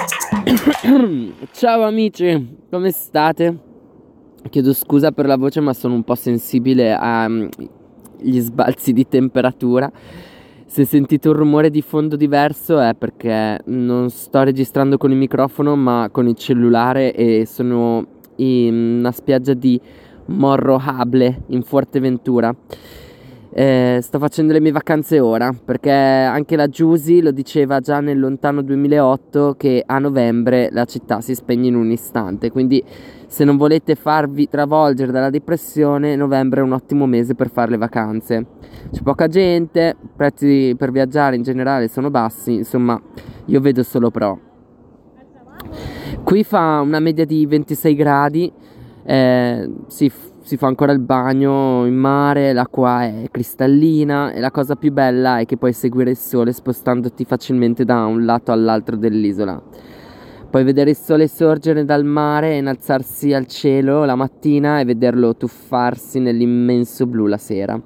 Ciao amici, come state? Chiedo scusa per la voce ma sono un po' sensibile agli sbalzi di temperatura. Se sentite un rumore di fondo diverso è perché non sto registrando con il microfono ma con il cellulare e sono in una spiaggia di Morro Hable in Fuerteventura. Eh, sto facendo le mie vacanze ora perché anche la Giusy lo diceva già nel lontano 2008 che a novembre la città si spegne in un istante. Quindi se non volete farvi travolgere dalla depressione novembre è un ottimo mese per fare le vacanze. C'è poca gente i prezzi per viaggiare in generale sono bassi insomma io vedo solo pro. Qui fa una media di 26 gradi eh, si si fa ancora il bagno in mare, l'acqua è cristallina e la cosa più bella è che puoi seguire il sole spostandoti facilmente da un lato all'altro dell'isola. Puoi vedere il sole sorgere dal mare e innalzarsi al cielo la mattina e vederlo tuffarsi nell'immenso blu la sera.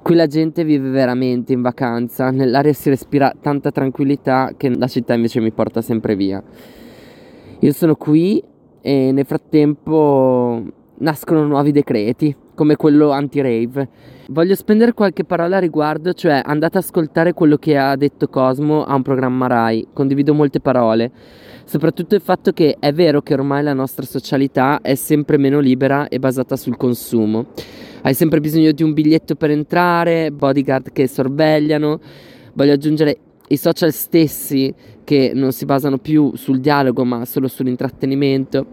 Qui la gente vive veramente in vacanza, nell'aria si respira tanta tranquillità che la città invece mi porta sempre via. Io sono qui e nel frattempo nascono nuovi decreti, come quello anti-rave. Voglio spendere qualche parola a riguardo, cioè andate ad ascoltare quello che ha detto Cosmo a un programma Rai, condivido molte parole, soprattutto il fatto che è vero che ormai la nostra socialità è sempre meno libera e basata sul consumo. Hai sempre bisogno di un biglietto per entrare, bodyguard che sorvegliano. Voglio aggiungere i social stessi che non si basano più sul dialogo ma solo sull'intrattenimento.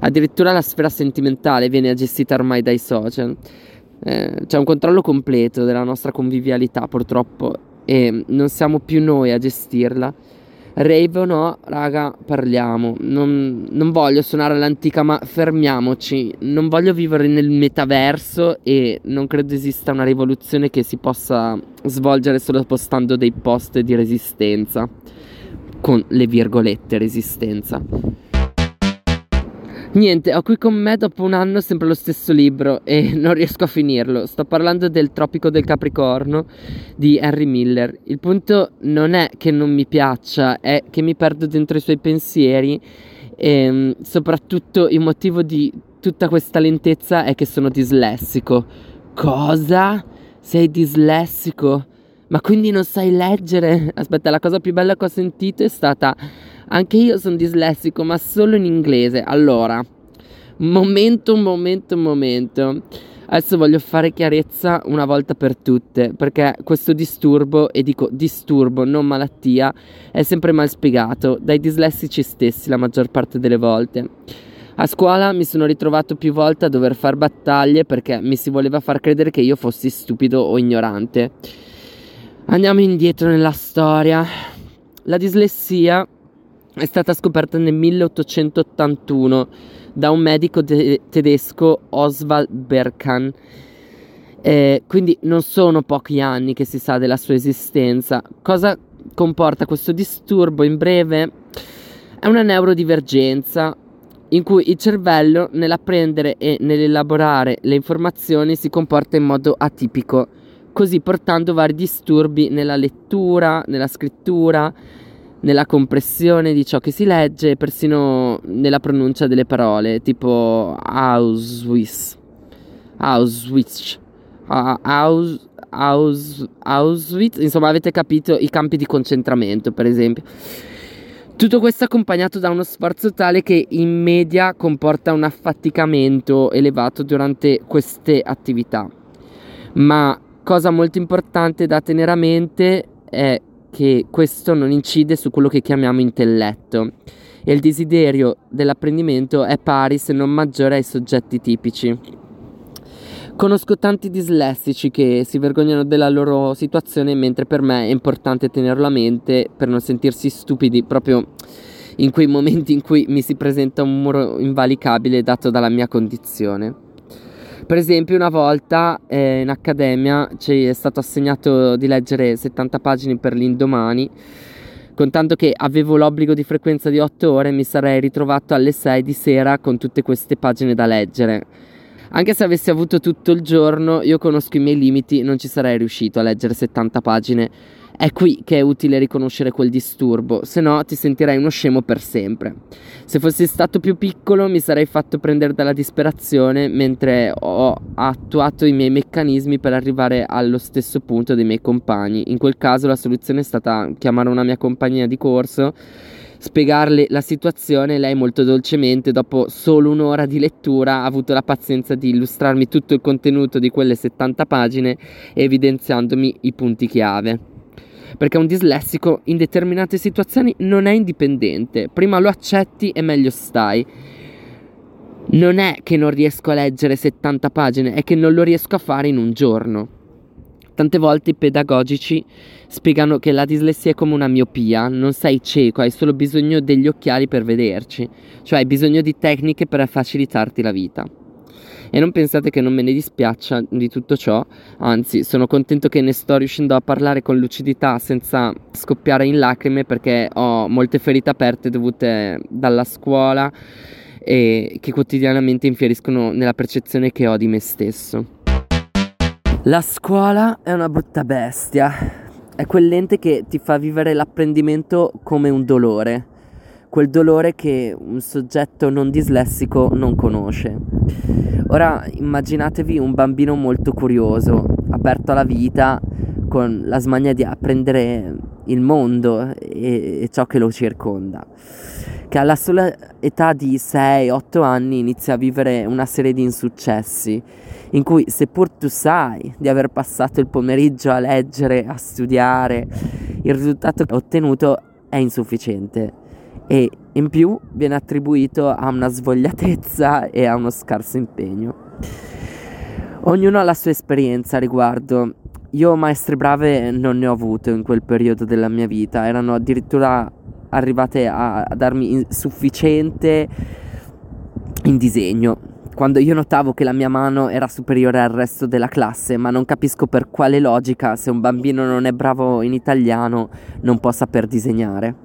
Addirittura la sfera sentimentale viene gestita ormai dai social. Eh, c'è un controllo completo della nostra convivialità purtroppo e non siamo più noi a gestirla. Rave o no, raga, parliamo. Non, non, voglio suonare all'antica, ma fermiamoci. Non voglio vivere nel metaverso e non credo esista una rivoluzione che si possa svolgere solo postando dei post di resistenza. Con le virgolette resistenza. Niente, ho qui con me dopo un anno sempre lo stesso libro e non riesco a finirlo. Sto parlando del Tropico del Capricorno di Henry Miller. Il punto non è che non mi piaccia, è che mi perdo dentro i suoi pensieri e mm, soprattutto il motivo di tutta questa lentezza è che sono dislessico. Cosa? Sei dislessico? Ma quindi non sai leggere? Aspetta, la cosa più bella che ho sentito è stata anche io sono dislessico, ma solo in inglese. Allora, momento, momento, momento. Adesso voglio fare chiarezza una volta per tutte, perché questo disturbo, e dico disturbo, non malattia, è sempre mal spiegato dai dislessici stessi la maggior parte delle volte. A scuola mi sono ritrovato più volte a dover fare battaglie perché mi si voleva far credere che io fossi stupido o ignorante. Andiamo indietro nella storia. La dislessia è stata scoperta nel 1881 da un medico de- tedesco Oswald Berkan. Eh, quindi non sono pochi anni che si sa della sua esistenza. Cosa comporta questo disturbo? In breve, è una neurodivergenza in cui il cervello nell'apprendere e nell'elaborare le informazioni si comporta in modo atipico, così portando vari disturbi nella lettura, nella scrittura, nella compressione di ciò che si legge e persino nella pronuncia delle parole, tipo Auschwitz, Auschwitz, Aus, Aus, Auschwitz, insomma avete capito i campi di concentramento per esempio. Tutto questo accompagnato da uno sforzo tale che in media comporta un affaticamento elevato durante queste attività. Ma cosa molto importante da tenere a mente è che questo non incide su quello che chiamiamo intelletto e il desiderio dell'apprendimento è pari se non maggiore ai soggetti tipici. Conosco tanti dislessici che si vergognano della loro situazione, mentre per me è importante tenerlo a mente per non sentirsi stupidi proprio in quei momenti in cui mi si presenta un muro invalicabile dato dalla mia condizione. Per esempio, una volta eh, in accademia ci è stato assegnato di leggere 70 pagine per l'indomani. Contando che avevo l'obbligo di frequenza di 8 ore, mi sarei ritrovato alle 6 di sera con tutte queste pagine da leggere. Anche se avessi avuto tutto il giorno, io conosco i miei limiti, non ci sarei riuscito a leggere 70 pagine È qui che è utile riconoscere quel disturbo, se no ti sentirai uno scemo per sempre. Se fossi stato più piccolo mi sarei fatto prendere dalla disperazione mentre ho attuato i miei meccanismi per arrivare allo stesso punto dei miei compagni. In quel caso la soluzione è stata chiamare una mia compagnia di corso spiegarle la situazione, lei molto dolcemente, dopo solo un'ora di lettura, ha avuto la pazienza di illustrarmi tutto il contenuto di quelle 70 pagine evidenziandomi i punti chiave. Perché un dislessico in determinate situazioni non è indipendente, prima lo accetti e meglio stai. Non è che non riesco a leggere 70 pagine, è che non lo riesco a fare in un giorno. Tante volte i pedagogici spiegano che la dislessia è come una miopia, non sei cieco, hai solo bisogno degli occhiali per vederci, cioè hai bisogno di tecniche per facilitarti la vita. E non pensate che non me ne dispiaccia di tutto ciò, anzi sono contento che ne sto riuscendo a parlare con lucidità senza scoppiare in lacrime perché ho molte ferite aperte dovute dalla scuola e che quotidianamente infieriscono nella percezione che ho di me stesso. La scuola è una brutta bestia, è quell'ente che ti fa vivere l'apprendimento come un dolore, quel dolore che un soggetto non dislessico non conosce. Ora immaginatevi un bambino molto curioso, aperto alla vita, con la smania di apprendere il mondo e, e ciò che lo circonda, che alla sola età di 6-8 anni inizia a vivere una serie di insuccessi in cui seppur tu sai di aver passato il pomeriggio a leggere, a studiare, il risultato ottenuto è insufficiente e in più viene attribuito a una svogliatezza e a uno scarso impegno. Ognuno ha la sua esperienza a riguardo. Io maestre brave non ne ho avuto in quel periodo della mia vita, erano addirittura arrivate a, a darmi sufficiente in disegno quando io notavo che la mia mano era superiore al resto della classe, ma non capisco per quale logica se un bambino non è bravo in italiano non può saper disegnare.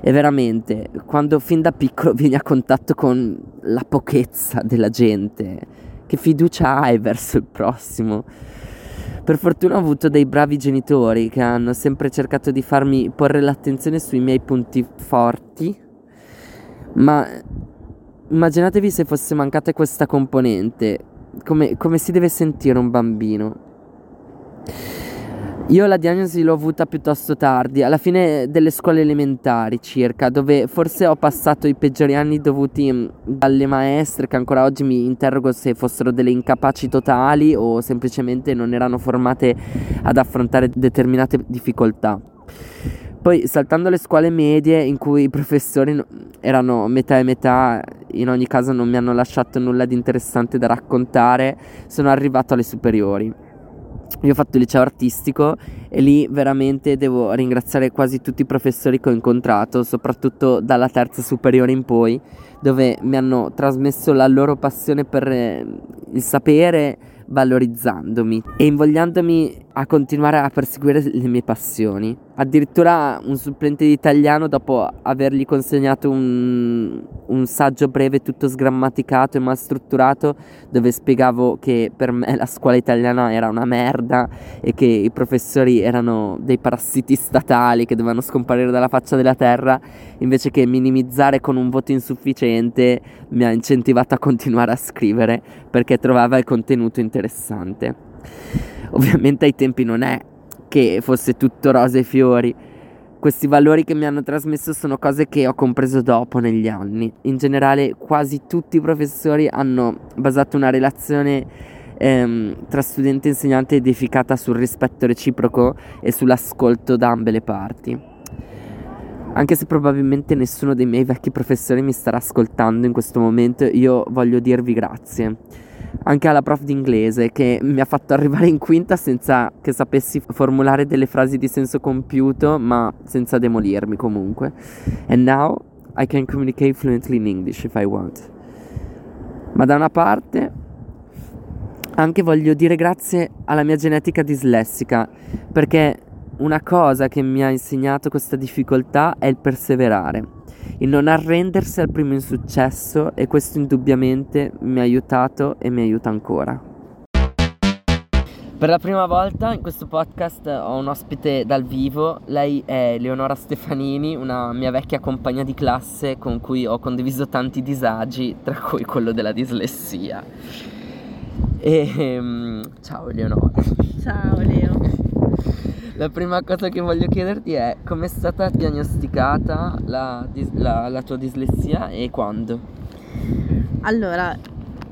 E veramente, quando fin da piccolo vieni a contatto con la pochezza della gente, che fiducia hai verso il prossimo? Per fortuna ho avuto dei bravi genitori che hanno sempre cercato di farmi porre l'attenzione sui miei punti forti, ma Immaginatevi se fosse mancata questa componente, come, come si deve sentire un bambino. Io la diagnosi l'ho avuta piuttosto tardi, alla fine delle scuole elementari circa, dove forse ho passato i peggiori anni dovuti mm, dalle maestre che ancora oggi mi interrogo se fossero delle incapaci totali o semplicemente non erano formate ad affrontare determinate difficoltà. Poi saltando le scuole medie in cui i professori erano metà e metà, in ogni caso non mi hanno lasciato nulla di interessante da raccontare, sono arrivato alle superiori. Io ho fatto il liceo artistico e lì veramente devo ringraziare quasi tutti i professori che ho incontrato, soprattutto dalla terza superiore in poi, dove mi hanno trasmesso la loro passione per eh, il sapere valorizzandomi e invogliandomi a continuare a perseguire le mie passioni. Addirittura un supplente di italiano, dopo avergli consegnato un, un saggio breve tutto sgrammaticato e mal strutturato, dove spiegavo che per me la scuola italiana era una merda e che i professori erano dei parassiti statali che dovevano scomparire dalla faccia della terra, invece che minimizzare con un voto insufficiente, mi ha incentivato a continuare a scrivere perché trovava il contenuto interessante. Ovviamente ai tempi non è che fosse tutto rose e fiori. Questi valori che mi hanno trasmesso sono cose che ho compreso dopo negli anni. In generale quasi tutti i professori hanno basato una relazione ehm, tra studente e insegnante edificata sul rispetto reciproco e sull'ascolto da ambe le parti. Anche se probabilmente nessuno dei miei vecchi professori mi starà ascoltando in questo momento, io voglio dirvi grazie anche alla prof di inglese che mi ha fatto arrivare in quinta senza che sapessi formulare delle frasi di senso compiuto, ma senza demolirmi comunque. And now I can communicate fluently in English if I want. Ma da una parte anche voglio dire grazie alla mia genetica dislessica, perché una cosa che mi ha insegnato questa difficoltà è il perseverare il non arrendersi al primo insuccesso e questo indubbiamente mi ha aiutato e mi aiuta ancora. Per la prima volta in questo podcast ho un ospite dal vivo, lei è Leonora Stefanini, una mia vecchia compagna di classe con cui ho condiviso tanti disagi, tra cui quello della dislessia. E, um, ciao Leonora. Ciao Leo. La prima cosa che voglio chiederti è come è stata diagnosticata la, la, la tua dislessia e quando? Allora,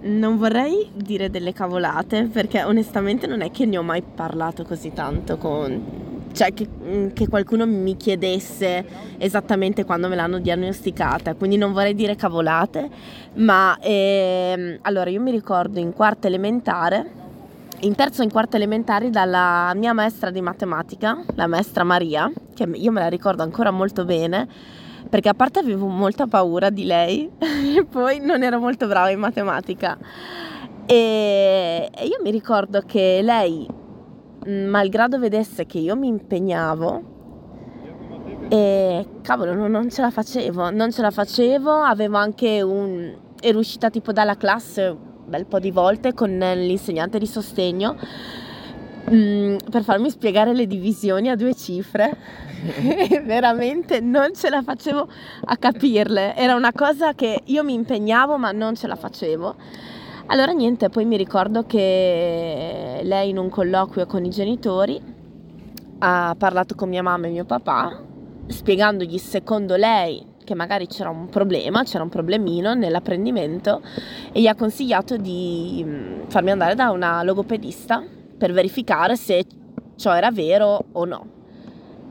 non vorrei dire delle cavolate perché onestamente non è che ne ho mai parlato così tanto con... Cioè che, mm, che qualcuno mi chiedesse esattamente quando me l'hanno diagnosticata, quindi non vorrei dire cavolate, ma ehm, allora io mi ricordo in quarta elementare, in terzo e in quarta elementare dalla mia maestra di matematica, la maestra Maria, che io me la ricordo ancora molto bene, perché a parte avevo molta paura di lei e poi non ero molto brava in matematica. E io mi ricordo che lei malgrado vedesse che io mi impegnavo e cavolo non, non ce la facevo non ce la facevo avevo anche un ero uscita tipo dalla classe bel po' di volte con l'insegnante di sostegno mm, per farmi spiegare le divisioni a due cifre. Veramente non ce la facevo a capirle. Era una cosa che io mi impegnavo ma non ce la facevo. Allora niente poi mi ricordo che lei in un colloquio con i genitori ha parlato con mia mamma e mio papà spiegandogli secondo lei che magari c'era un problema, c'era un problemino nell'apprendimento e gli ha consigliato di mm, farmi andare da una logopedista per verificare se ciò era vero o no.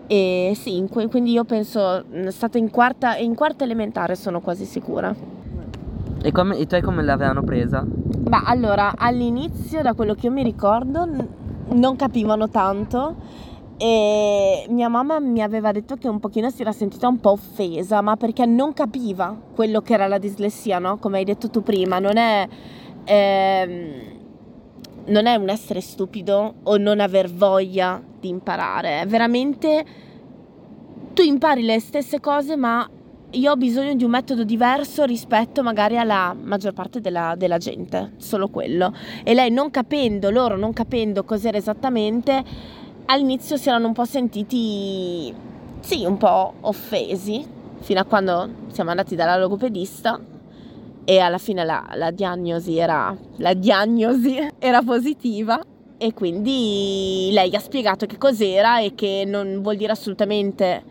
E sì, quindi io penso, è stata in quarta, in quarta elementare sono quasi sicura. E, come, e tu come l'avevano presa? Beh, allora, all'inizio, da quello che io mi ricordo, non capivano tanto e mia mamma mi aveva detto che un pochino si era sentita un po' offesa, ma perché non capiva quello che era la dislessia, no? Come hai detto tu prima, non è... Ehm, non è un essere stupido o non aver voglia di imparare, è veramente tu impari le stesse cose ma io ho bisogno di un metodo diverso rispetto magari alla maggior parte della, della gente, solo quello. E lei non capendo, loro non capendo cos'era esattamente, all'inizio si erano un po' sentiti, sì, un po' offesi, fino a quando siamo andati dalla logopedista e alla fine la, la, diagnosi, era, la diagnosi era positiva. E quindi lei ha spiegato che cos'era e che non vuol dire assolutamente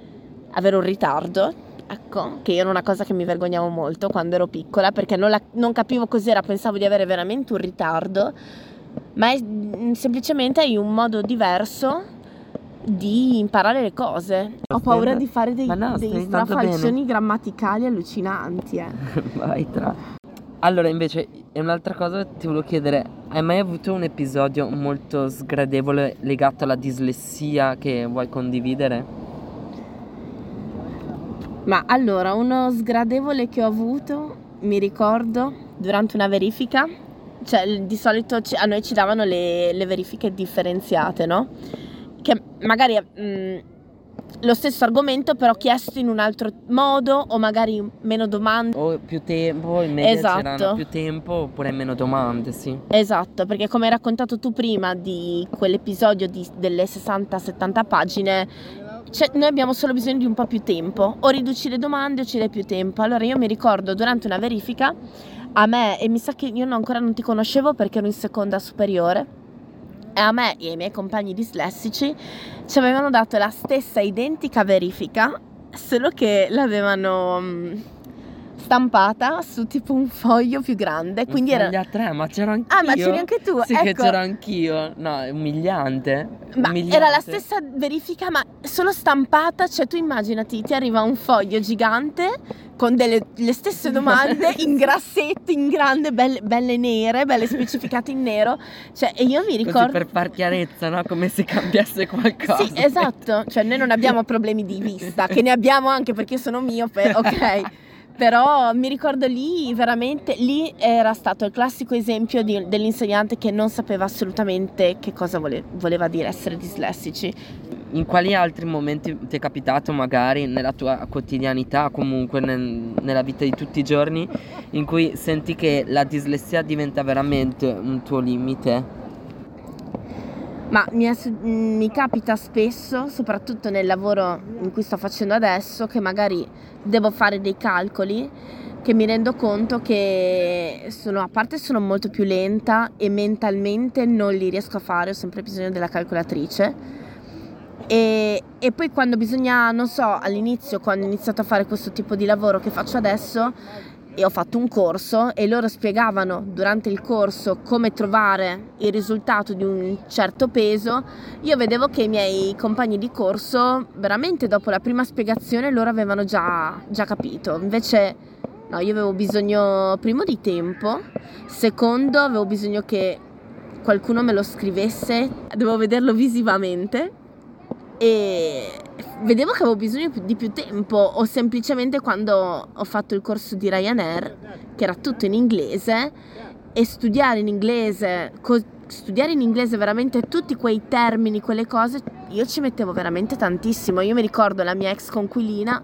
avere un ritardo, ecco, che era una cosa che mi vergognavo molto quando ero piccola perché non, la, non capivo cos'era, pensavo di avere veramente un ritardo, ma è mm, semplicemente hai un modo diverso di imparare le cose. Ho paura di fare dei, no, dei strafalcioni grammaticali allucinanti. Eh. Vai tra. Allora, invece, un'altra cosa ti volevo chiedere: hai mai avuto un episodio molto sgradevole legato alla dislessia che vuoi condividere? Ma allora, uno sgradevole che ho avuto, mi ricordo, durante una verifica, cioè di solito a noi ci davano le, le verifiche differenziate, no? che magari mh, lo stesso argomento però chiesto in un altro modo o magari meno domande o più tempo in media esatto. più tempo oppure meno domande sì esatto perché come hai raccontato tu prima di quell'episodio di, delle 60-70 pagine cioè, noi abbiamo solo bisogno di un po' più tempo o riduci le domande o ci dai più tempo allora io mi ricordo durante una verifica a me e mi sa che io ancora non ti conoscevo perché ero in seconda superiore e a me e ai miei compagni dislessici ci avevano dato la stessa identica verifica, solo che l'avevano mm, stampata su tipo un foglio più grande. Quindi era. a tre, ma c'ero anch'io. Ah, ma c'eri anche tu? Sì, ecco. che c'ero anch'io. No, è umiliante. Ma umiliante. era la stessa verifica, ma solo stampata. Cioè, tu immaginati, ti arriva un foglio gigante con delle, le stesse domande in grassetto, in grande, belle, belle, nere, belle specificate in nero. Cioè, e io mi ricordo. Così per far chiarezza, no? Come se cambiasse qualcosa. Sì, esatto. Cioè, noi non abbiamo problemi di vista, che ne abbiamo anche perché io sono miope, ok. Però mi ricordo lì veramente, lì era stato il classico esempio di, dell'insegnante che non sapeva assolutamente che cosa vole, voleva dire essere dislessici. In quali altri momenti ti è capitato magari nella tua quotidianità, comunque nel, nella vita di tutti i giorni, in cui senti che la dislessia diventa veramente un tuo limite? Ma mi, è, mi, capita spesso, soprattutto nel lavoro in cui sto facendo adesso, che magari devo fare dei calcoli che mi rendo conto che sono, a parte sono molto più lenta e mentalmente non li riesco a fare, ho sempre bisogno della calcolatrice. E, e poi quando bisogna, non so, all'inizio, quando ho iniziato a fare questo tipo di lavoro che faccio adesso, e ho fatto un corso e loro spiegavano durante il corso come trovare il risultato di un certo peso, io vedevo che i miei compagni di corso veramente dopo la prima spiegazione loro avevano già, già capito, invece no, io avevo bisogno primo di tempo, secondo avevo bisogno che qualcuno me lo scrivesse, dovevo vederlo visivamente e vedevo che avevo bisogno di più tempo o semplicemente quando ho fatto il corso di Ryanair, che era tutto in inglese, e studiare in inglese, co- studiare in inglese veramente tutti quei termini, quelle cose, io ci mettevo veramente tantissimo. Io mi ricordo la mia ex conquilina,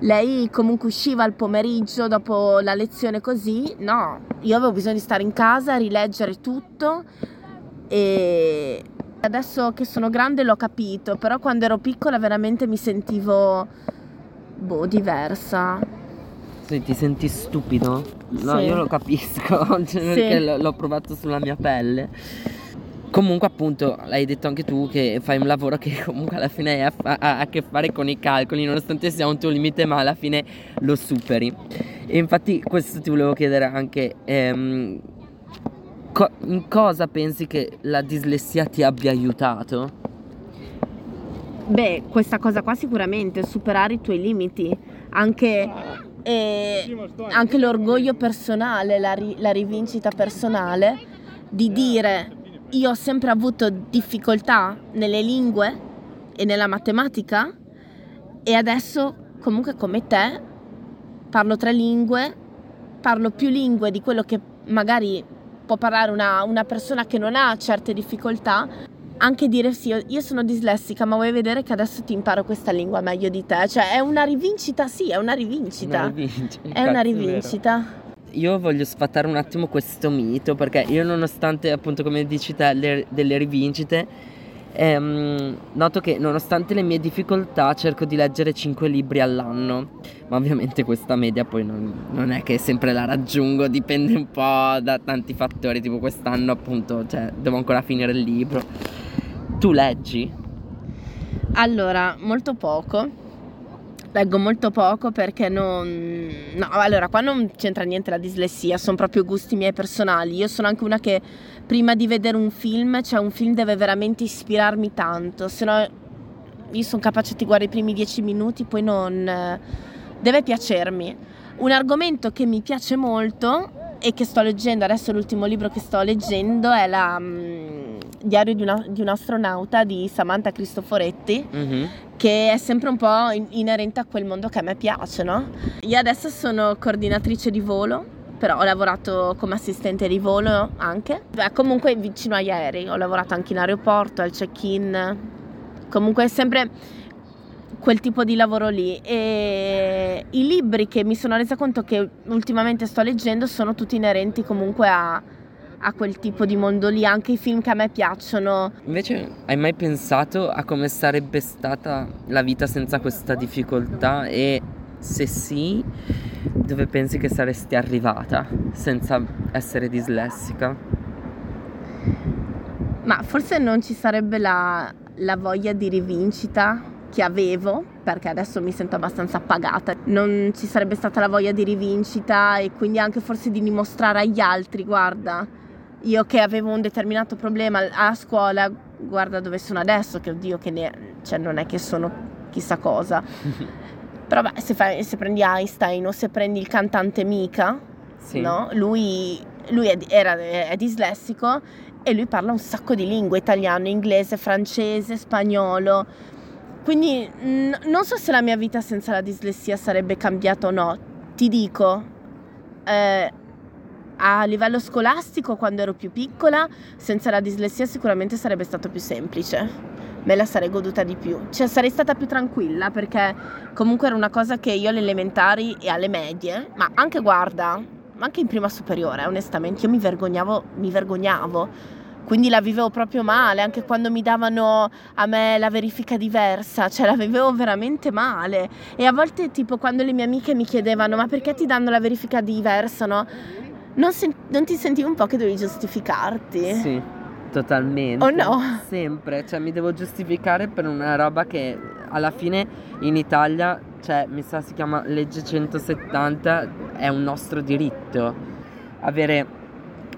lei comunque usciva al pomeriggio dopo la lezione così, no, io avevo bisogno di stare in casa, rileggere tutto e Adesso che sono grande l'ho capito, però quando ero piccola veramente mi sentivo boh, diversa. Sì, ti senti stupido? No, sì. io lo capisco, cioè, sì. perché l- l'ho provato sulla mia pelle. Comunque, appunto, l'hai detto anche tu che fai un lavoro che comunque alla fine ha, fa- ha a che fare con i calcoli, nonostante sia un tuo limite, ma alla fine lo superi. E infatti, questo ti volevo chiedere anche. Ehm, Co- in cosa pensi che la dislessia ti abbia aiutato? Beh, questa cosa qua sicuramente, superare i tuoi limiti, anche, eh, anche l'orgoglio personale, la, ri- la rivincita personale di dire io ho sempre avuto difficoltà nelle lingue e nella matematica e adesso comunque come te parlo tre lingue, parlo più lingue di quello che magari può parlare una, una persona che non ha certe difficoltà, anche dire sì, io sono dislessica, ma vuoi vedere che adesso ti imparo questa lingua meglio di te? Cioè è una rivincita, sì, è una rivincita. Una rivincita è una rivincita. Io voglio sfatare un attimo questo mito perché io nonostante appunto come dici te le, delle rivincite ehm, noto che nonostante le mie difficoltà cerco di leggere 5 libri all'anno, ma ovviamente questa media poi non, non, è che sempre la raggiungo, dipende un po' da tanti fattori, tipo quest'anno appunto cioè, devo ancora finire il libro. Tu leggi? Allora, molto poco. Leggo molto poco perché non... No, allora, qua non c'entra niente la dislessia, sono proprio gusti miei personali. Io sono anche una che prima di vedere un film, cioè un film deve veramente ispirarmi tanto, se no io sono capace di guardare i primi dieci minuti, poi non... deve piacermi. Un argomento che mi piace molto e che sto leggendo, adesso l'ultimo libro che sto leggendo è la um, Diario di, una, di, un astronauta di Samantha Cristoforetti, mm-hmm. che è sempre un po' in, inerente a quel mondo che a me piace, no? Io adesso sono coordinatrice di volo però ho lavorato come assistente di volo anche. Beh, comunque vicino agli aerei, ho lavorato anche in aeroporto, al check-in, comunque sempre quel tipo di lavoro lì. E i libri che mi sono resa conto che ultimamente sto leggendo sono tutti inerenti comunque a, a quel tipo di mondo lì, anche i film che a me piacciono. Invece hai mai pensato a come sarebbe stata la vita senza questa difficoltà e se sì, dove pensi che saresti arrivata senza essere dislessica? Ma forse non ci sarebbe la, la voglia di rivincita che avevo, perché adesso mi sento abbastanza appagata. Non ci sarebbe stata la voglia di rivincita e quindi anche forse di dimostrare agli altri, guarda, io che avevo un determinato problema a scuola, guarda dove sono adesso, che oddio che ne, cioè non è che sono chissà cosa. Però beh, se, fai, se, prendi Einstein o se prendi il cantante Mika, sì. no? lui, lui è, era, è dislessico e lui parla un sacco di lingue, italiano, inglese, francese, spagnolo. Quindi n- non so se la mia vita senza la dislessia sarebbe cambiata o no. Ti dico, eh, a livello scolastico, quando ero più piccola, senza la dislessia sicuramente sarebbe stato più semplice me la sarei goduta di più. Cioè sarei stata più tranquilla perché comunque era una cosa che io alle elementari e alle medie, ma anche guarda, anche in prima superiore, onestamente, io mi vergognavo, mi vergognavo quindi la vivevo proprio male, anche quando mi davano a me la verifica diversa, cioè la vivevo veramente male. E a volte tipo quando le mie amiche mi chiedevano ma perché ti danno la verifica diversa, no? Non, sen- non ti sentivi un po' che dovevi giustificarti? Sì, totalmente. O no? Sempre, cioè mi devo giustificare per una roba che alla fine in Italia, cioè mi sa si chiama legge 170, è un nostro diritto avere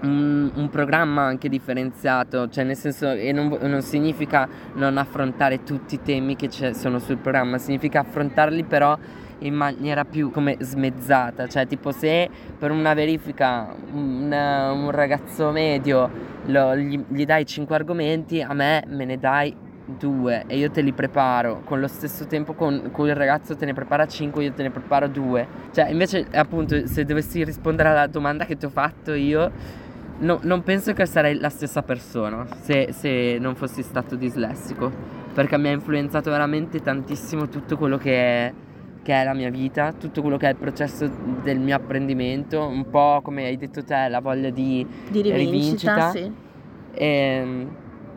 un, un programma anche differenziato, cioè nel senso che non, non significa non affrontare tutti i temi che sono sul programma, significa affrontarli però in maniera più come smezzata, cioè tipo se per una verifica un, un ragazzo medio lo, gli, gli dai 5 argomenti, a me me ne dai due e io te li preparo con lo stesso tempo con cui il ragazzo te ne prepara 5 io te ne preparo due. Cioè invece appunto se dovessi rispondere alla domanda che ti ho fatto io no, non penso che sarei la stessa persona se, se, non fossi stato dislessico perché mi ha influenzato veramente tantissimo tutto quello che è che è la mia vita, tutto quello che è il processo del mio apprendimento, un po' come hai detto te, la voglia di, di rivincita, rivincita sì. e, ehm,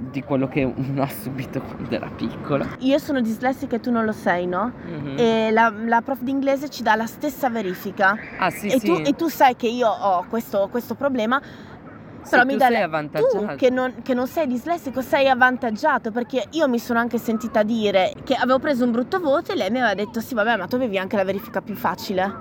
di quello che uno ha subito quando era piccolo. Io sono dislessica e tu non lo sei, no? Mm-hmm. E la, la, prof di inglese ci dà la stessa verifica. Ah sì, e sì. Tu, e tu sai che io ho questo, questo problema però mi dai tu che non, che non, sei dislessico sei avvantaggiato perché io mi sono anche sentita dire che avevo preso un brutto voto e lei mi aveva detto sì vabbè ma tu avevi anche la verifica più facile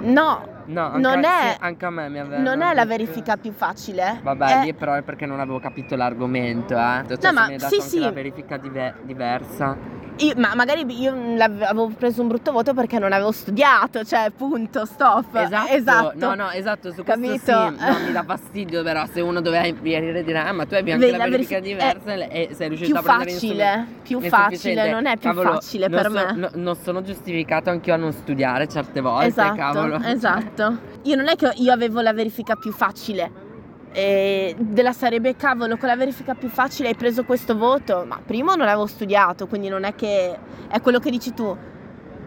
no No, anche, non è, sì, anche a me mi aveva. Non è la verifica più facile. Vabbè, è... lì però è perché non avevo capito l'argomento, eh. Cioè, no, ma mi hai dato sì, sì. la verifica diver- diversa. Io, ma magari io avevo preso un brutto voto perché non avevo studiato, cioè punto, stop. Esatto, esatto. no, no, esatto, su Capito? questo sì, no, mi dà fastidio però se uno doveva venire e dire ah ma tu hai anche la, la verifica diversa e sei riuscito a prendere facile, più facile, non è più cavolo, facile per so, me. No, non sono giustificato anch'io a non studiare certe volte, esatto, cavolo. Esatto. Io non è che io avevo la verifica più facile e della sarebbe cavolo con la verifica più facile hai preso questo voto? Ma prima non avevo studiato quindi non è che è quello che dici tu.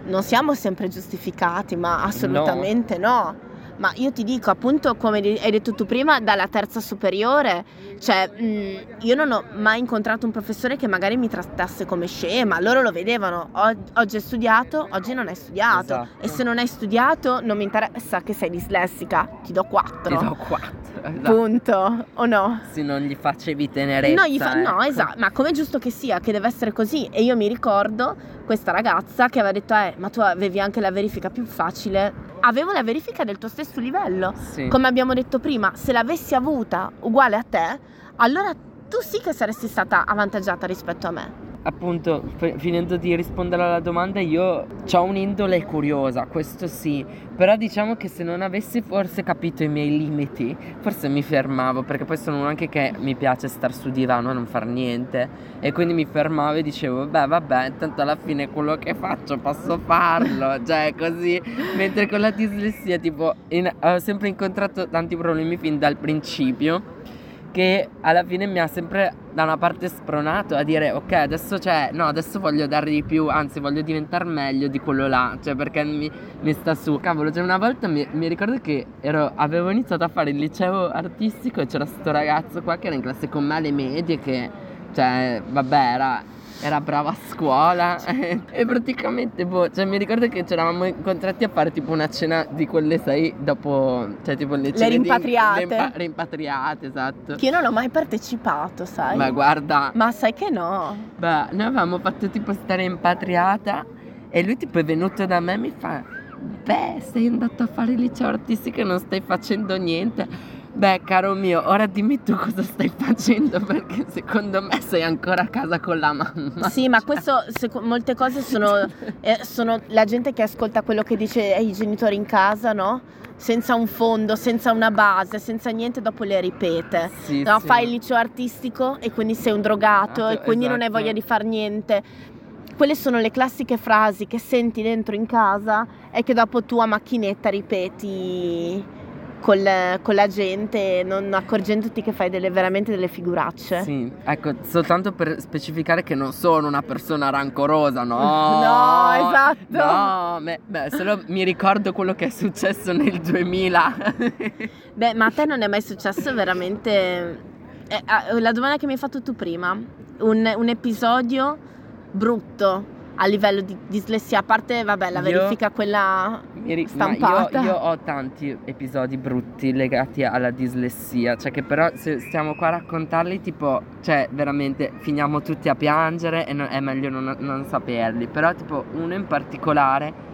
Non siamo sempre giustificati ma assolutamente no, no ma io ti dico appunto come hai detto tu prima dalla terza superiore cioè mh, mm, io non ho mai incontrato un professore che magari mi trattasse come scema loro lo vedevano oggi hai studiato oggi non hai studiato esatto. e se non hai studiato non mi interessa che sei dislessica ti do 4 ti do 4 esatto. punto o no? se non gli facevi tenerezza no, fa- ecco. no esatto ma come è giusto che sia che deve essere così e io mi ricordo questa ragazza che aveva detto eh ma tu avevi anche la verifica più facile avevo la verifica del tuo stesso livello. Sì. Come abbiamo detto prima, se l'avessi avuta uguale a te, allora tu sì che saresti stata avvantaggiata rispetto a me appunto, f- finendo di rispondere alla domanda, io ho un'indole curiosa, questo sì, però diciamo che se non avessi forse capito i miei limiti, forse mi fermavo, perché poi sono uno anche che mi piace star su divano e non far niente, e quindi mi fermavo e dicevo, beh vabbè, tanto alla fine quello che faccio posso farlo, cioè così, mentre con la dislessia tipo in- ho sempre incontrato tanti problemi fin dal principio che alla fine mi ha sempre da una parte spronato a dire ok adesso c'è no adesso voglio dare di più anzi voglio diventare meglio di quello là cioè perché mi, mi sta su. Cavolo cioè una volta mi, mi ricordo che ero, avevo iniziato a fare il liceo artistico e c'era questo ragazzo qua che era in classe con me alle medie che cioè vabbè era era brava a scuola. E praticamente boh, cioè mi ricordo che ci eravamo incontrati a fare tipo una cena di quelle sai dopo cioè tipo le, le rimpatriate di, le impa- rimpatriate. esatto. Che io non ho mai partecipato sai. Ma guarda. Ma sai che no? Beh noi avevamo fatto tipo stare rimpatriata e lui tipo è venuto da me e mi fa beh sei andato a fare liceo artistico e non stai facendo niente Beh, caro mio, ora dimmi tu cosa stai facendo perché secondo me sei ancora a casa con la mamma. Sì, ma questo, seco- molte cose sono, eh, sono la gente che ascolta quello che dice eh, i genitori in casa, no? Senza un fondo, senza una base, senza niente, dopo le ripete. Sì, no, sì. fai il liceo artistico e quindi sei un drogato Ah, e quindi non hai esatto. voglia di fare niente. Quelle sono le classiche frasi che senti dentro in casa e che dopo tu a macchinetta ripeti col- con la gente, non accorgendoti che fai delle, veramente delle figuracce. Sì, ecco, soltanto per specificare che non sono una persona rancorosa, no. No, esatto. No, me- beh, solo mi ricordo quello che è successo nel 2000. Beh, ma a te non è mai successo veramente eh, ah, la domanda che mi hai fatto tu prima, un, un episodio brutto a livello di dislessia, a parte vabbè, la Io- verifica quella ri- stampata. Io, io ho tanti episodi brutti legati alla dislessia, cioè che però se stiamo qua a raccontarli tipo, cioè veramente finiamo tutti a piangere e non- è meglio non, non saperli, però tipo uno in particolare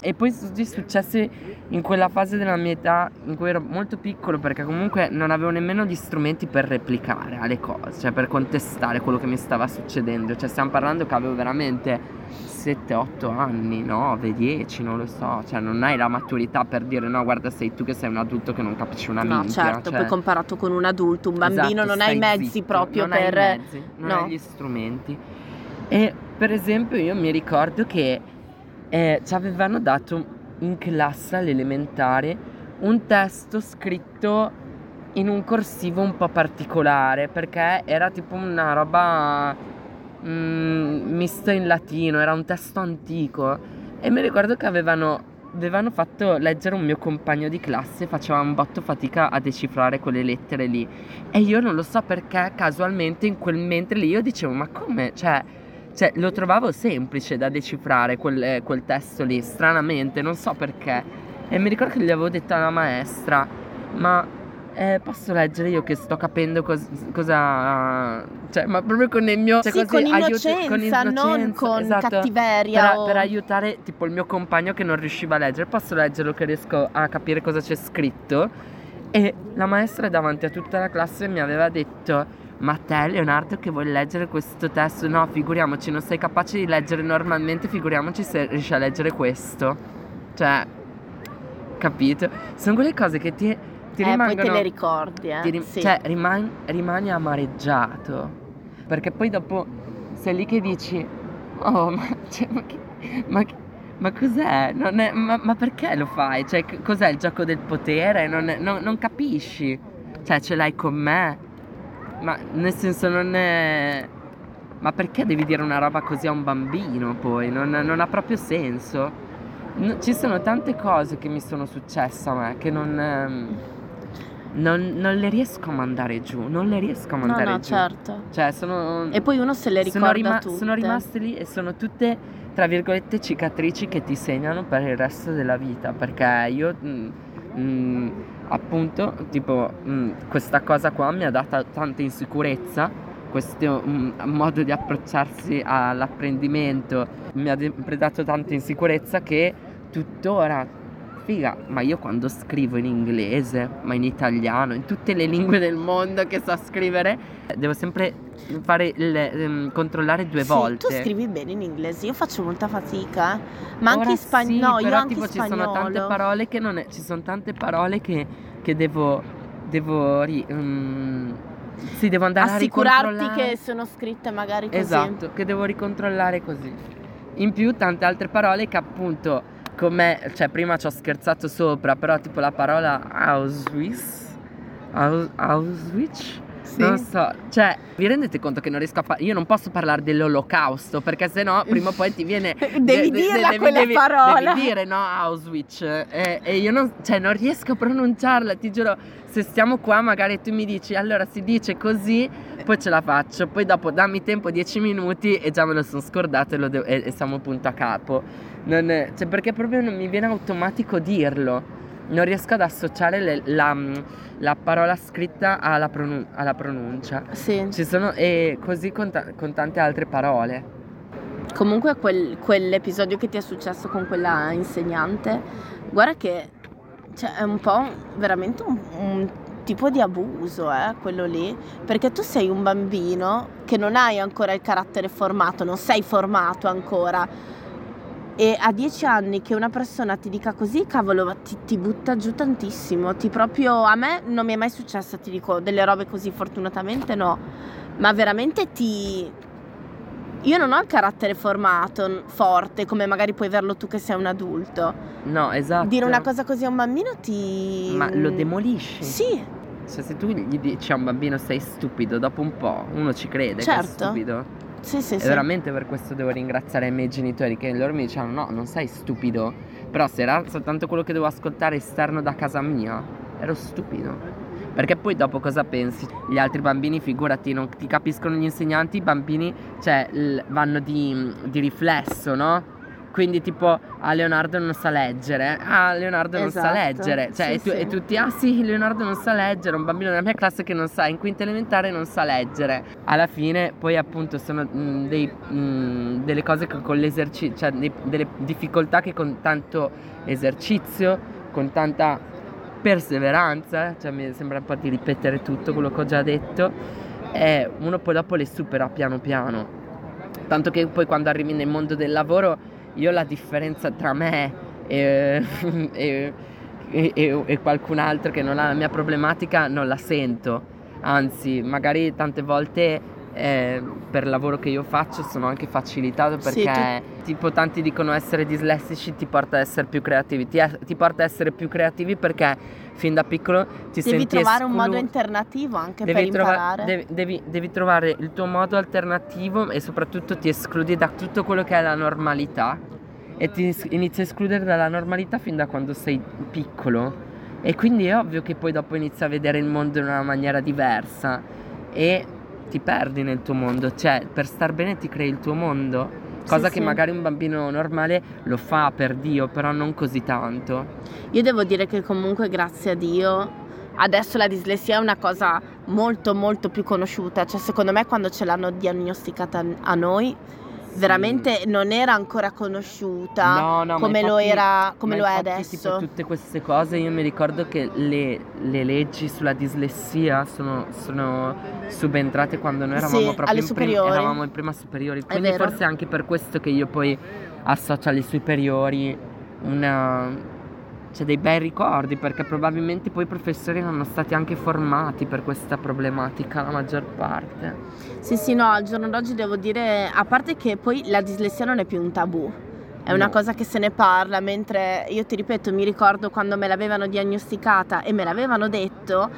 e poi tutti successi in quella fase della mia età in cui ero molto piccolo perché comunque non avevo nemmeno gli strumenti per replicare alle cose, cioè per contestare quello che mi stava succedendo, cioè stiamo parlando che avevo veramente 7-8 anni, 9, 10, non lo so, cioè non hai la maturità per dire no guarda sei tu che sei un adulto che non capisci una No, minchia, certo, cioè- poi comparato con un adulto, un bambino Esatto, non hai i mezzi zitto, proprio non per... hai mezzi, non no. hai gli strumenti. E per esempio io mi ricordo che eh, ci avevano dato in classe all'elementare un testo scritto in un corsivo un po' particolare perché era tipo una roba mm, mista in latino, era un testo antico. E mi ricordo che avevano, avevano fatto leggere un mio compagno di classe, faceva un botto fatica a decifrare quelle lettere lì. E io non lo so perché casualmente in quel mentre lì io dicevo ma come, cioè, cioè, lo trovavo semplice da decifrare quel, eh, quel testo lì, stranamente, non so perché. E mi ricordo che gli avevo detto alla maestra, ma eh, posso leggere io che sto capendo cos- cosa... Cioè, ma proprio con il mio... cioè, sì, così, con innocenza, non innocenza, con esatto, cattiveria per, o... per aiutare tipo il mio compagno che non riusciva a leggere, posso leggerlo che riesco a capire cosa c'è scritto. E la maestra davanti a tutta la classe mi aveva detto: Ma te, Leonardo, che vuoi leggere questo testo? No, figuriamoci, non sei capace di leggere normalmente, figuriamoci se riesci a leggere questo. Cioè, capito? Sono quelle cose che ti, ti eh, poi rimangono. te le ricordi, eh. rim- sì. Cioè, riman- rimani amareggiato. Perché poi dopo sei lì che dici: Oh, ma, cioè, ma, che- ma che- ma cos'è? Non è- ma, ma perché lo fai? Cioè, cos'è il gioco del potere? Non, è- non- non capisci. Cioè, ce l'hai con me. Ma nel senso, non è. Ma perché devi dire una roba così a un bambino poi? Non, non ha proprio senso. No, ci sono tante cose che mi sono successe a me che non. ehm, non, non le riesco a mandare giù. Non le riesco a No, mandare no, giù. certo. Cioè, sono. E poi uno se le ricorda sono, rima- tutte. sono rimaste lì e sono tutte, tra virgolette, cicatrici che ti segnano per il resto della vita. Perché io, mm, mm, appunto, tipo, mm, questa cosa qua mi ha dato tanta insicurezza. Questo mm, modo di approcciarsi all'apprendimento mi ha dato tanta insicurezza che tuttora. Figa, ma io quando scrivo in inglese, ma in italiano, in tutte le lingue del mondo che so scrivere, devo sempre fare il, ehm, controllare due Sì, volte. tu scrivi bene in inglese, io faccio molta fatica. Ma anche Ora in spagnolo, sì, no, però anche tipo ci sono tante spagnolo. parole che non è, ci sono tante parole che, che devo devo ri, mm, sì, devo andare a Assicurarti ricontrollare. che sono scritte magari così. Esatto, che devo ricontrollare così. In più tante altre parole che appunto come cioè prima ci ho scherzato sopra, però tipo la parola Auschwitz Aus- Auschwitz Sì. non so, cioè, vi rendete conto che non riesco a fare. Io non posso parlare dell'olocausto perché sennò prima o poi ti viene. Devi de- de- dirla devi- quella devi- parola. Devi dire no, Auschwitz. E, e io non, cioè, non riesco a pronunciarla, ti giuro. Se stiamo qua, magari tu mi dici allora si dice così, poi ce la faccio. Poi dopo dammi tempo 10 minuti e già me lo sono scordato e, lo devo- e- e siamo punto a capo. Non è- cioè, perché proprio non mi viene automatico dirlo. Non riesco ad associare le- la, la parola scritta alla, pronun- alla pronuncia. Sì. Ci sono, e così con, ta- con tante altre parole. Comunque quel- quell'episodio che ti è successo con quella insegnante, guarda che cioè, è un po' veramente un, un tipo di abuso, eh, quello lì, perché tu sei un bambino che non hai ancora il carattere formato, non sei formato ancora. E a dieci anni che una persona ti dica così, cavolo, ti, ti butta giù tantissimo. Ti proprio. A me non mi è mai successo, ti dico, delle robe così, fortunatamente no. Ma veramente ti. Io non ho il carattere formato, forte, come magari puoi averlo tu che sei un adulto. No, esatto. Dire una cosa così a un bambino ti. Ma lo demolisci. Sì, Cioè, se tu gli dici a un bambino sei stupido, dopo un po' uno ci crede che è Certo. stupido. Sì, sì, E sì. veramente per questo devo ringraziare i miei genitori che loro mi dicevano no, non sei stupido. Però se era soltanto quello che devo ascoltare esterno da casa mia, ero stupido. Perché poi dopo cosa pensi? Gli altri bambini, figurati, non ti capiscono gli insegnanti, i bambini, cioè, l- vanno di, di riflesso, no? Quindi tipo, ah Leonardo non sa leggere, ah Leonardo non sa Esatto, leggere, cioè sì, e, tu- sì. e tutti, ah sì Leonardo non sa leggere, un bambino della mia classe che non sa, in quinta elementare non sa leggere. Alla fine poi appunto sono mh, dei, mh, delle cose che con l'esercizio, cioè dei- delle difficoltà che con tanto esercizio, con tanta perseveranza, cioè mi sembra un po' di ripetere tutto quello che ho già detto, e uno poi dopo le supera piano piano. Tanto che poi quando arrivi nel mondo del lavoro, io la differenza tra me e, e- e- e- qualcun altro che non ha la mia problematica non la sento. Anzi, magari tante volte eh, per il lavoro che io faccio sono anche facilitato Sì, perché tipo tanti dicono essere dislessici ti porta ad essere più creativi. Ti, ti porta ad essere più creativi perché fin da piccolo ti Devi senti trovare un modo esclu- alternativo anche Devi, per trova- imparare. devi, devi- devi trovare il tuo modo alternativo e soprattutto ti escludi da tutto quello che è la normalità e ti inizi a escludere dalla normalità fin da quando sei piccolo e quindi è ovvio che poi dopo inizi a vedere il mondo in una maniera diversa e ti perdi nel tuo mondo, cioè per star bene ti crei il tuo mondo, cosa Sì, che sì. magari un bambino normale lo fa per Dio, però non così tanto. Io devo dire che comunque grazie a Dio adesso la dislessia è una cosa molto molto più conosciuta, cioè secondo me quando ce l'hanno diagnosticata a noi veramente non era ancora conosciuta No, no, come lo infatti- era come lo è adesso. Tipo, tutte queste cose, io mi ricordo che le, le leggi sulla dislessia sono, sono subentrate quando noi eravamo Sì, proprio in, prim- eravamo in prima superiori. Quindi forse è anche per questo che io poi associo alle superiori una. C'è dei bei ricordi perché probabilmente poi i professori erano stati anche formati per questa problematica la maggior parte. Sì, sì, no, al giorno d'oggi devo dire, a parte che poi la dislessia non è più un tabù, è una No. cosa che se ne parla, mentre io ti ripeto, mi ricordo quando me l'avevano diagnosticata e me l'avevano detto,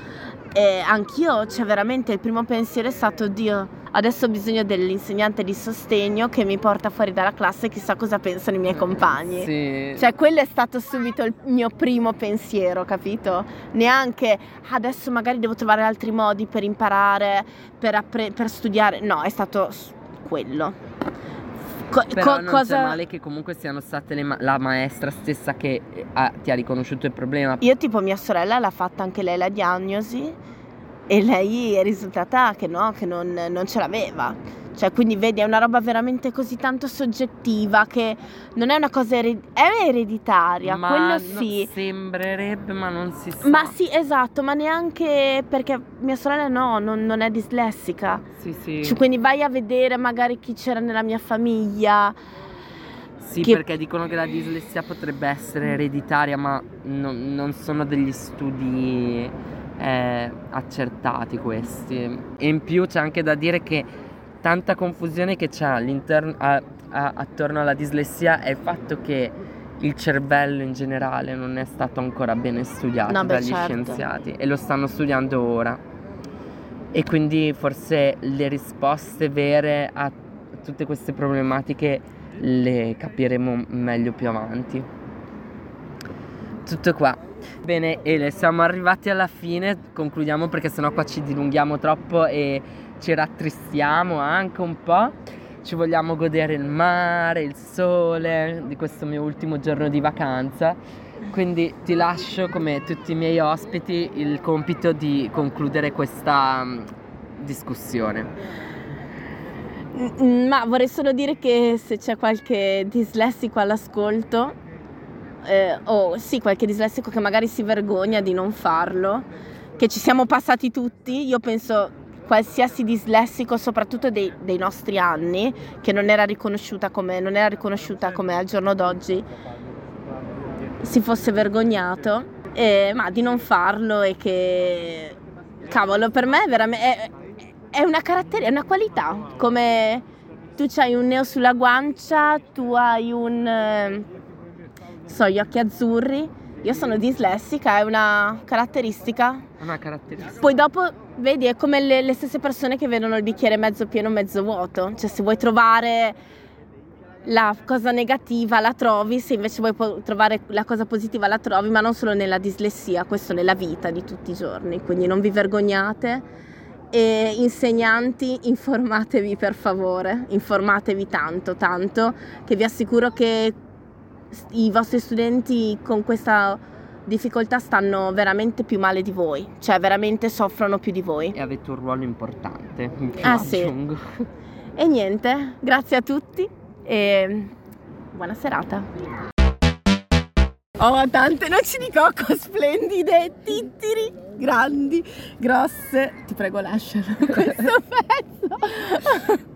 e anch'io, cioè veramente il primo pensiero è stato, Dio, adesso ho bisogno dell'insegnante di sostegno che mi porta fuori dalla classe e chissà cosa pensano i miei compagni. Sì. Cioè, quello è stato subito il mio primo pensiero, capito? Neanche "Ah, adesso magari devo trovare altri modi per imparare, per, appre- per studiare. No, è stato quello. Co- Però co- non cosa... c'è male che comunque siano state ma- la maestra stessa che eh, ha- ti ha riconosciuto il problema. Io, tipo, mia sorella l'ha fatta anche lei la diagnosi e lei è risultata che no, che non, non ce l'aveva. Cioè, quindi vedi, è una roba veramente così tanto soggettiva che non è una cosa eri- è ereditaria, ma quello no- sì. sembrerebbe, ma non si sa. Ma sì, esatto, ma neanche perché mia sorella no, non, non è dislessica. Sì, sì. Cioè, quindi vai a vedere magari chi c'era nella mia famiglia. Sì, che- perché dicono che la dislessia potrebbe essere ereditaria, ma non, non sono degli studi eh, accertati questi. E in più c'è anche da dire che tanta confusione che c'è all'interno, a- a- attorno alla dislessia è il fatto che il cervello in generale non è stato ancora bene studiato No, beh, dagli certo. scienziati e lo stanno studiando ora. E quindi forse le risposte vere a tutte queste problematiche le capiremo meglio più avanti. Tutto qua. Bene, Ele, siamo arrivati alla fine, concludiamo perché sennò qua ci dilunghiamo troppo e ci rattristiamo anche un po'. Ci vogliamo godere il mare, il sole di questo mio ultimo giorno di vacanza. Quindi ti lascio come tutti i miei ospiti il compito di concludere questa mm, discussione. Ma vorrei solo dire che se c'è qualche dislessico all'ascolto, eh, o sì, qualche dislessico che magari si vergogna di non farlo, che ci siamo passati tutti, io penso qualsiasi dislessico, soprattutto dei, dei nostri anni, che non era riconosciuta come, non era riconosciuta come al giorno d'oggi, si fosse vergognato, eh, ma di non farlo e che, cavolo, per me è veramente... È, è una caratteristica, è una qualità, come tu hai un neo sulla guancia, tu hai un, so, gli occhi azzurri, io sono dislessica, è una caratteristica. Una caratteristica. Poi dopo, vedi, è come le, le stesse persone che vedono il bicchiere mezzo pieno, mezzo vuoto, cioè se vuoi trovare la cosa negativa la trovi, se invece vuoi trovare la cosa positiva la trovi, ma non solo nella dislessia, questo nella vita di tutti i giorni, quindi non vi vergognate. E insegnanti informatevi per favore, informatevi tanto, tanto, che vi assicuro che i vostri studenti con questa difficoltà stanno veramente più male di voi, cioè veramente soffrono più di voi. E avete un ruolo importante. Ah sì. E niente, grazie a tutti e buona serata. Ho tante noci di cocco splendide, tittiri, grandi, grosse. Ti prego lascialo questo pezzo.